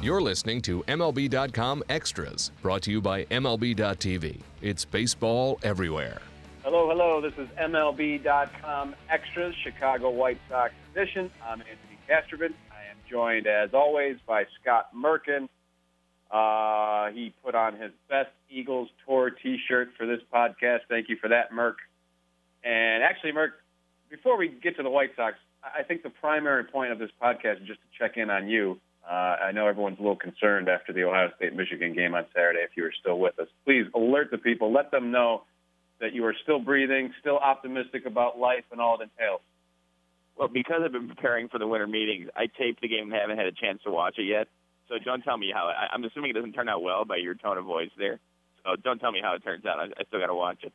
You're listening to MLB.com Extras, brought to you by MLB.tv. It's baseball everywhere. Hello, hello. This is MLB.com Extras, Chicago White Sox edition. I'm Anthony Castrovince. I am joined, as always, by Scott Merkin. Uh, he put on his best Eagles tour T-shirt for this podcast. Thank you for that, Merk. And actually, Merk, before we get to the White Sox, I think the primary point of this podcast is just to check in on you. Uh, I know everyone's a little concerned after the Ohio State Michigan game on Saturday. If you are still with us, please alert the people. Let them know that you are still breathing, still optimistic about life and all it entails. Well, because I've been preparing for the winter meetings, I taped the game and haven't had a chance to watch it yet. So don't tell me how. I, I'm assuming it doesn't turn out well by your tone of voice there. So don't tell me how it turns out. I, I still got to watch it.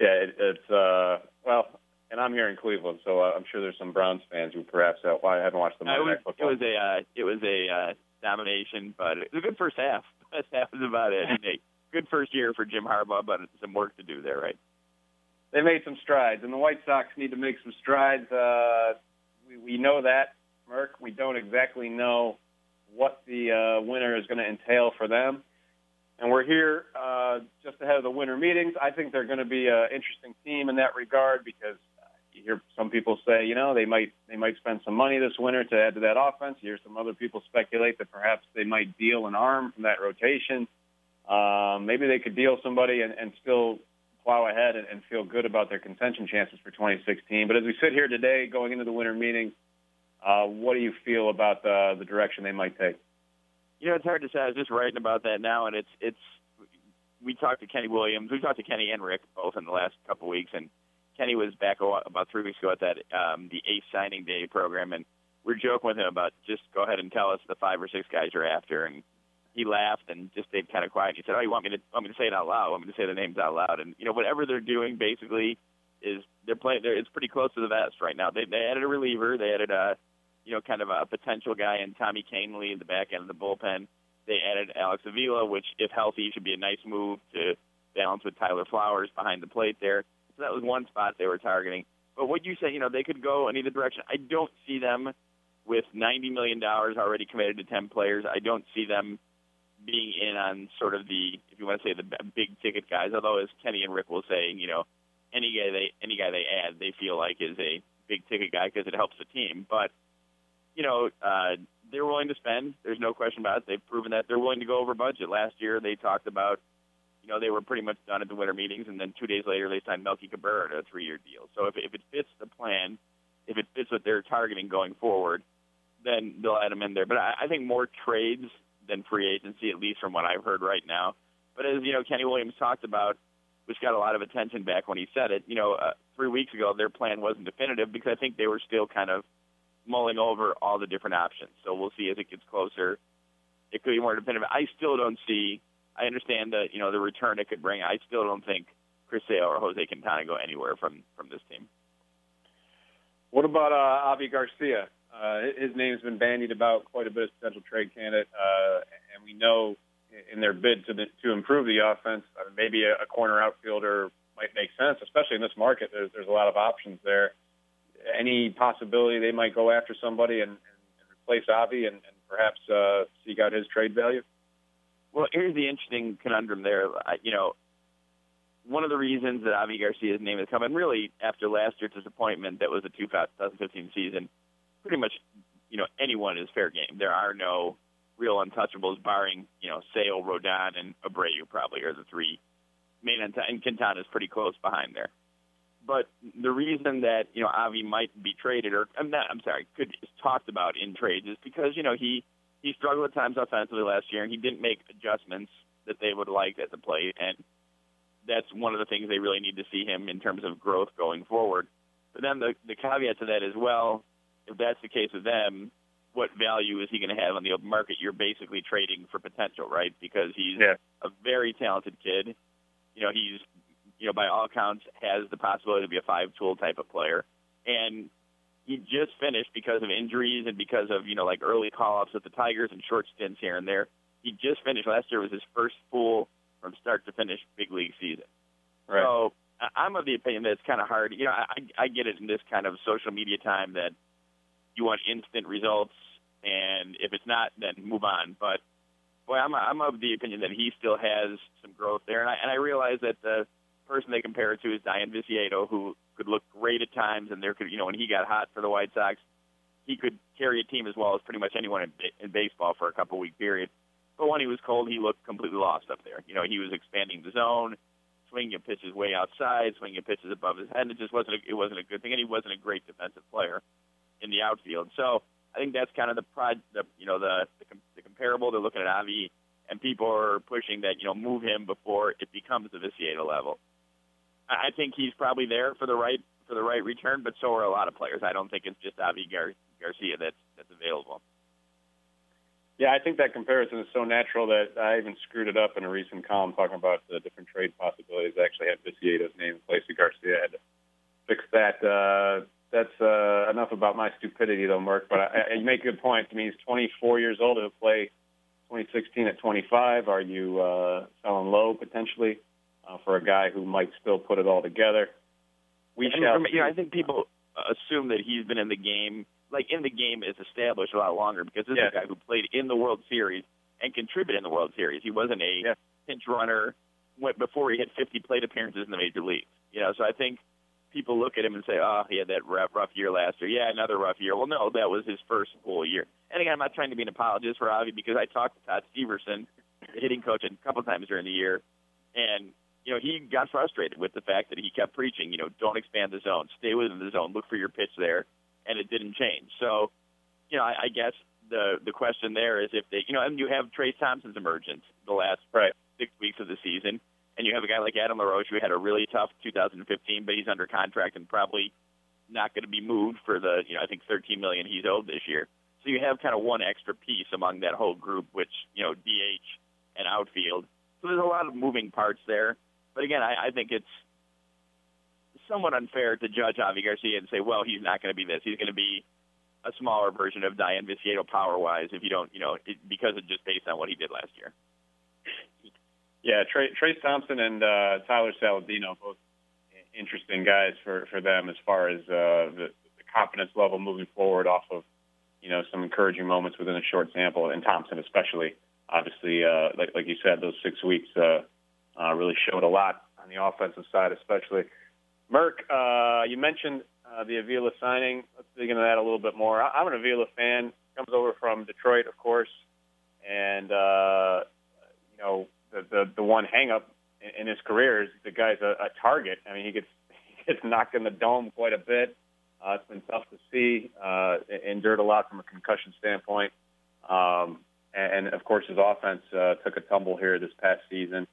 Yeah, it, it's uh, well, and I'm here in Cleveland, so uh, I'm sure there's some Browns fans who perhaps uh, why I haven't watched the Monday was, Night Football. It was a uh, it was a uh, domination, but it was a good first half. First half was about it. Good first year for Jim Harbaugh, but some work to do there, right? They made some strides, and the White Sox need to make some strides. Uh, we, we know that, Merk. We don't exactly know what the uh, winter is going to entail for them. And we're here uh, just ahead of the winter meetings. I think they're going to be an interesting team in that regard because you hear some people say, you know, they might they might spend some money this winter to add to that offense. You hear some other people speculate that perhaps they might deal an arm from that rotation. Um, maybe they could deal somebody and, and still plow ahead and, and feel good about their contention chances for 2016. But as we sit here today, going into the winter meeting, uh, what do you feel about the, the direction they might take? You know, it's hard to say. I was just writing about that now, and it's it's. We talked to Kenny Williams. We talked to Kenny and Rick both in the last couple of weeks, and Kenny was back about three weeks ago at that um, the Ace Signing Day program, and we are joking with him about just go ahead and tell us the five or six guys you're after, and he laughed and just stayed kind of quiet. He said, "Oh, you want me to want me to say it out loud? Want me to say the names out loud?" And you know, whatever they're doing, basically, is they're playing. They're, it's pretty close to the vest right now. They they added a reliever. They added a you know, kind of a potential guy in Tommy Kahnle in the back end of the bullpen. They added Alex Avila, which, if healthy, should be a nice move to balance with Tyler Flowers behind the plate there. So that was one spot they were targeting. But what you say, you know, they could go in either direction. I don't see them with $90 million already committed to 10 players. I don't see them being in on sort of the, if you want to say, the big ticket guys. Although, as Kenny and Rick will say, you know, any guy they any guy they add, they feel like is a big ticket guy because it helps the team. But you know, uh, they're willing to spend. There's no question about it. They've proven that they're willing to go over budget. Last year, they talked about, you know, they were pretty much done at the winter meetings, and then two days later, they signed Melky Cabrera to a three-year deal. So if, if it fits the plan, if it fits what they're targeting going forward, then they'll add them in there. But I, I think more trades than free agency, at least from what I've heard right now. But as you know, Kenny Williams talked about, which got a lot of attention back when he said it. You know, uh, three weeks ago, their plan wasn't definitive because I think they were still kind of mulling over all the different options. So we'll see as it gets closer. It could be more definitive. I still don't see. I understand that you know the return it could bring. I still don't think Chris Sale or Jose Quintana go anywhere from from this team. What about uh, Avi Garcia? Uh, his name's been bandied about quite a bit as potential trade candidate, uh, and we know in their bid to to improve the offense, uh, maybe a, a corner outfielder might make sense, especially in this market. There's there's a lot of options there any possibility they might go after somebody and, and, and replace Avi and, and perhaps uh, seek out his trade value? Well, here's the interesting conundrum there. You know, one of the reasons that Avi Garcia's name has come, and really after last year's disappointment that was the 2015 season, pretty much, you know, anyone is fair game. There are no real untouchables, barring, you know, Sale, Rodon, and Abreu probably are the three main, and Quintana is pretty close behind there. But the reason that you know Avi might be traded, or I'm not, I'm sorry, could is talked about in trades, is because you know he he struggled at times offensively last year, and he didn't make adjustments that they would like at the plate, and that's one of the things they really need to see him in terms of growth going forward. But then the the caveat to that is, well, if that's the case with them, what value is he going to have on the open market? You're basically trading for potential, right? Because he's yeah. a very talented kid. You know, he's you know, by all accounts, has the possibility to be a five-tool type of player. And he just finished because of injuries and because of you know like early call-ups with the Tigers and short stints here and there. He just finished last year was his first full from start to finish big league season. Right. So I'm of the opinion that it's kind of hard. You know, I, I get it in this kind of social media time that you want instant results. and if it's not, then move on. But boy, I'm I'm of the opinion that he still has some growth there, and I and I realize that the person they compare it to is Dayan Viciedo, who could look great at times, and there could you know when he got hot for the White Sox, he could carry a team as well as pretty much anyone in, in baseball for a couple week period. But when he was cold, he looked completely lost up there. You know, he was expanding the zone, swinging pitches way outside, swinging pitches above his head. And it just wasn't a, it wasn't a good thing, and he wasn't a great defensive player in the outfield. So I think that's kind of the pride, the you know the the, the comparable. They're looking at Avi, and people are pushing that you know move him before it becomes the Viciedo level. I think he's probably there for the right for the right return, but so are a lot of players. I don't think it's just Avi Gar- Garcia that's that's available. Yeah, I think that comparison is so natural that I even screwed it up in a recent column talking about the different trade possibilities. I actually had Viciedo's name in place of Garcia. I had to fix that. Uh, that's uh, enough about my stupidity, though, Mark. But I, I, you make a good point. I mean, he's 24 years old. He'll play 2016 at 25. Are you uh, selling low potentially uh, for a guy who might still put it all together? We shall. you know, I think people assume that he's been in the game like in the game is established a lot longer because this yeah. is a guy who played in the World Series and contributed in the World Series. He wasn't a yeah. pinch runner went before he had 50 plate appearances in the major leagues. You know, so I think people look at him and say, "Oh, he had that rough, rough year last year. Yeah, another rough year." Well, no, that was his first full year. And again, I'm not trying to be an apologist for Avi because I talked to Todd Steverson, the hitting coach, a couple times during the year, and you know he got frustrated with the fact that he kept preaching, you know, don't expand the zone, stay within the zone, look for your pitch there and it didn't change. So, you know, I, I guess the the question there is if they, you know, and you have Trayce Thompson's emergence the last right. six weeks of the season, and you have a guy like Adam LaRoche who had a really tough 2015, but he's under contract and probably not going to be moved for the, you know, I think 13 million he's owed this year. So you have kind of one extra piece among that whole group, which you know, DH and outfield. So there's a lot of moving parts there. But again, I, I think it's somewhat unfair to judge Avi Garcia and say, well, he's not going to be this. He's going to be a smaller version of Dayan Viciedo power wise if you don't, you know, it, because of just based on what he did last year. Yeah, Trey, Trayce Thompson and uh, Tyler Saladino, both interesting guys for for them as far as uh, the, the confidence level moving forward off of you know some encouraging moments within a short sample, and Thompson especially. Obviously, uh, like like you said, those six weeks uh, uh, really showed a lot on the offensive side, especially. Merk, uh, you mentioned uh, the Avila signing. Let's dig into that a little bit more. I'm an Avila fan. Comes over from Detroit, of course, and uh, you know the the, the one hangup in, in his career is the guy's a, a target. I mean, he gets he gets knocked in the dome quite a bit. Uh, it's been tough to see. Uh, endured a lot from a concussion standpoint, um, and, and of course his offense uh, took a tumble here this past season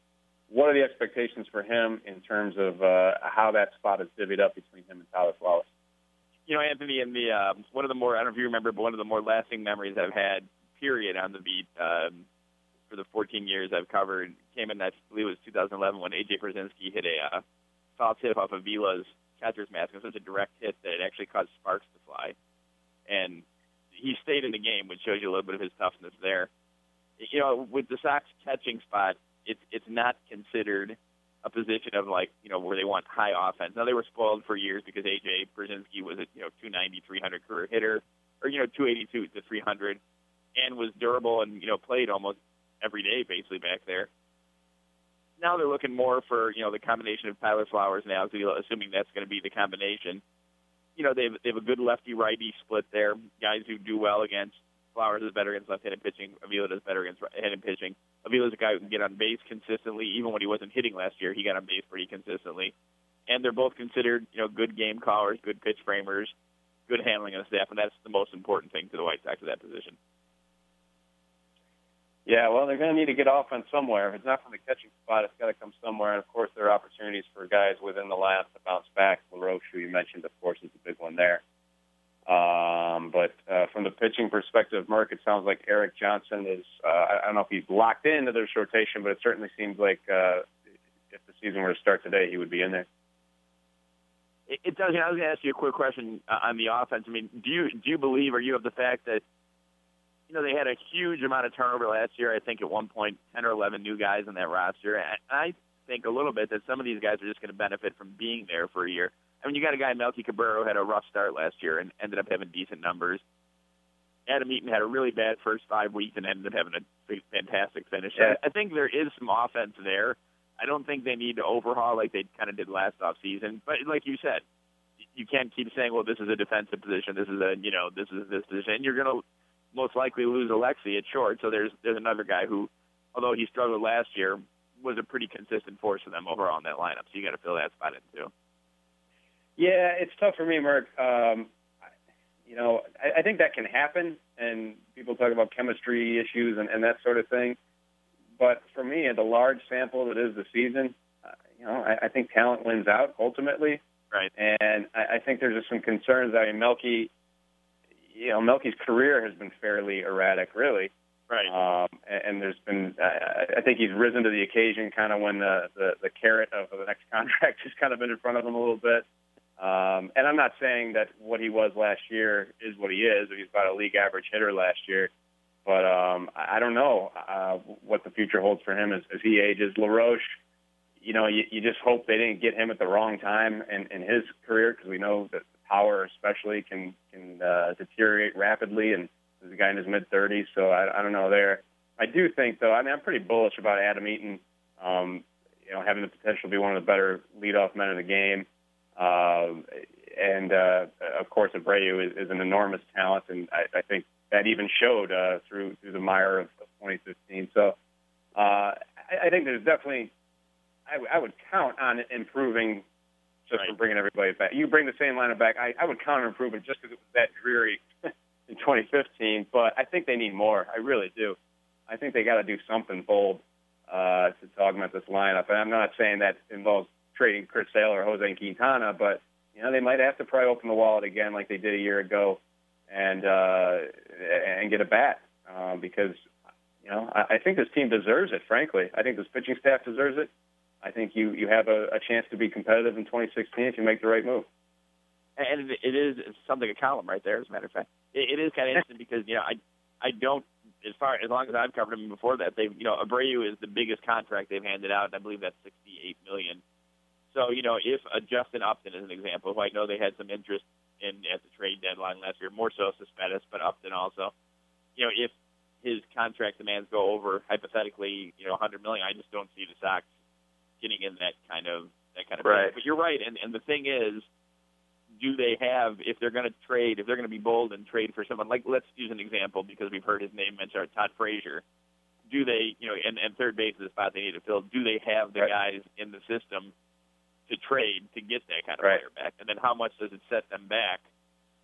what are the expectations for him in terms of uh, how that spot is divvied up between him and Tyler Flowers? You know, Anthony, in the uh, one of the more I don't know if you remember, but one of the more lasting memories I've had, period, on the beat um, for the 14 years I've covered came in that, I believe it was 2011 when AJ Pierzynski hit a uh, foul tip off of Vila's catcher's mask. It was such a direct hit that it actually caused sparks to fly, and he stayed in the game, which shows you a little bit of his toughness there. You know, with the Sox catching spot, it's it's not considered a position of like you know where they want high offense. Now they were spoiled for years because AJ Pierzynski was a you know 290, 300 career hitter, or you know 282 to 300, and was durable and you know played almost every day basically back there. Now they're looking more for you know the combination of Tyler Flowers and Alzio, assuming that's going to be the combination. You know they have, they have a good lefty righty split there, guys who do well against Flowers is better against left-handed pitching. Avila is better against right-handed pitching. Avila is a guy who can get on base consistently. Even when he wasn't hitting last year, he got on base pretty consistently. And they're both considered, you know, good game callers, good pitch framers, good handling of the staff, and that's the most important thing to the White Sox at that position. Yeah, well, they're going to need to get offense somewhere. If it's not from the catching spot, it's got to come somewhere. And of course, there are opportunities for guys within the lab to bounce back. LaRoche, who you mentioned, of course, is a big one there. Um, but uh, from the pitching perspective, Merk, it sounds like Erik Johnson is, uh, I don't know if he's locked into this rotation, but it certainly seems like uh, if the season were to start today, he would be in there. It, it does. I was going to ask you a quick question uh, on the offense. I mean, do you do you believe, or you have the fact that you know they had a huge amount of turnover last year? I think at one point, ten or eleven new guys in that roster. And I think a little bit that some of these guys are just going to benefit from being there for a year. I mean, you got a guy Melky Cabrera who had a rough start last year and ended up having decent numbers. Adam Eaton had a really bad first five weeks and ended up having a fantastic finish. Yeah. I think there is some offense there. I don't think they need to overhaul like they kind of did last off season. But like you said, you can't keep saying, "Well, this is a defensive position. This is a you know this is this position." And you're going to most likely lose Alexei at short. So there's there's another guy who, although he struggled last year, was a pretty consistent force for them overall in that lineup. So you got to fill that spot in too. Yeah, it's tough for me, Mark. Um, you know, I, I think that can happen, and people talk about chemistry issues and, and that sort of thing. But for me, at the large sample that is the season, uh, you know, I, I think talent wins out ultimately. Right. And I, I think there's just some concerns. I mean, Melky, you know, Melky's career has been fairly erratic, really. Right. Um, and, and there's been, I, I think he's risen to the occasion, kind of when the, the the carrot of the next contract has kind of been in front of him a little bit. Um, and I'm not saying that what he was last year is what he is. He's about a league average hitter last year. But um, I don't know uh, what the future holds for him as, as he ages. LaRoche, you know, you, you just hope they didn't get him at the wrong time in, in his career because we know that power, especially, can can uh, deteriorate rapidly. And there's a guy in his mid 30s, so I, I don't know there. I do think, though, I mean, I'm pretty bullish about Adam Eaton. Um, you know, having the potential to be one of the better leadoff men in the game. Uh, and uh, of course, Abreu is, is an enormous talent, and I, I think that even showed uh, through through the mire of, of 2015. So uh, I, I think there's definitely I, w- I would count on improving just Right. from bringing everybody back. You bring the same lineup back, I, I would count on improving just because it was that dreary in 2015. But I think they need more. I really do. I think they got to do something bold uh, to, to augment this lineup. And I'm not saying that involves trading Chris Sale or Jose Quintana, but you know they might have to probably open the wallet again like they did a year ago and uh, and get a bat uh, because you know I, I think this team deserves it. Frankly, I think this pitching staff deserves it. I think you you have a, a chance to be competitive in 2016 if you make the right move. and it, is something a column right there. As a matter of fact, it, it is kind of interesting because you know I I don't as far as long as I've covered them before that they you know Abreu is the biggest contract they've handed out, and I believe that's 68 million. So you know if a Justin Upton is an example, who I know they had some interest in at the trade deadline last year, more so Cespedes, but Upton also. You know if his contract demands go over hypothetically you know 100 million, I just don't see the Sox getting in that kind of that kind of. Right. But you're right, and and the thing is do they have if they're going to trade if they're going to be bold and trade for someone like let's use an example because we've heard his name mentioned Todd Frazier do they you know and, and third base is the spot they need to fill do they have the guys in the system to trade to get that kind of Right. player back and then how much does it set them back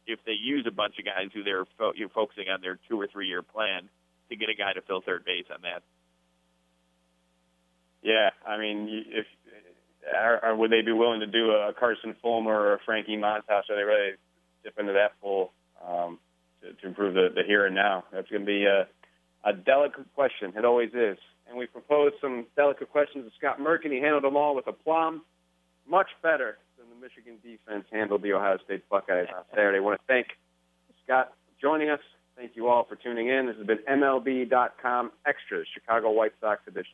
if they use a bunch of guys who they're fo- you know, focusing on their two or three year plan to get a guy to fill third base on that Yeah, I mean, if are, are, would they be willing to do a Carson Fulmer or a Frankie Montas? Are they ready to dip into that pool um, to, to improve the, the here and now? That's going to be a, a delicate question. It always is. And we proposed some delicate questions to Scott Merk, and he handled them all with aplomb, much better than the Michigan defense handled the Ohio State Buckeyes on Saturday. I want to thank Scott for joining us. Thank you all for tuning in. This has been MLB.com Extras, Chicago White Sox edition.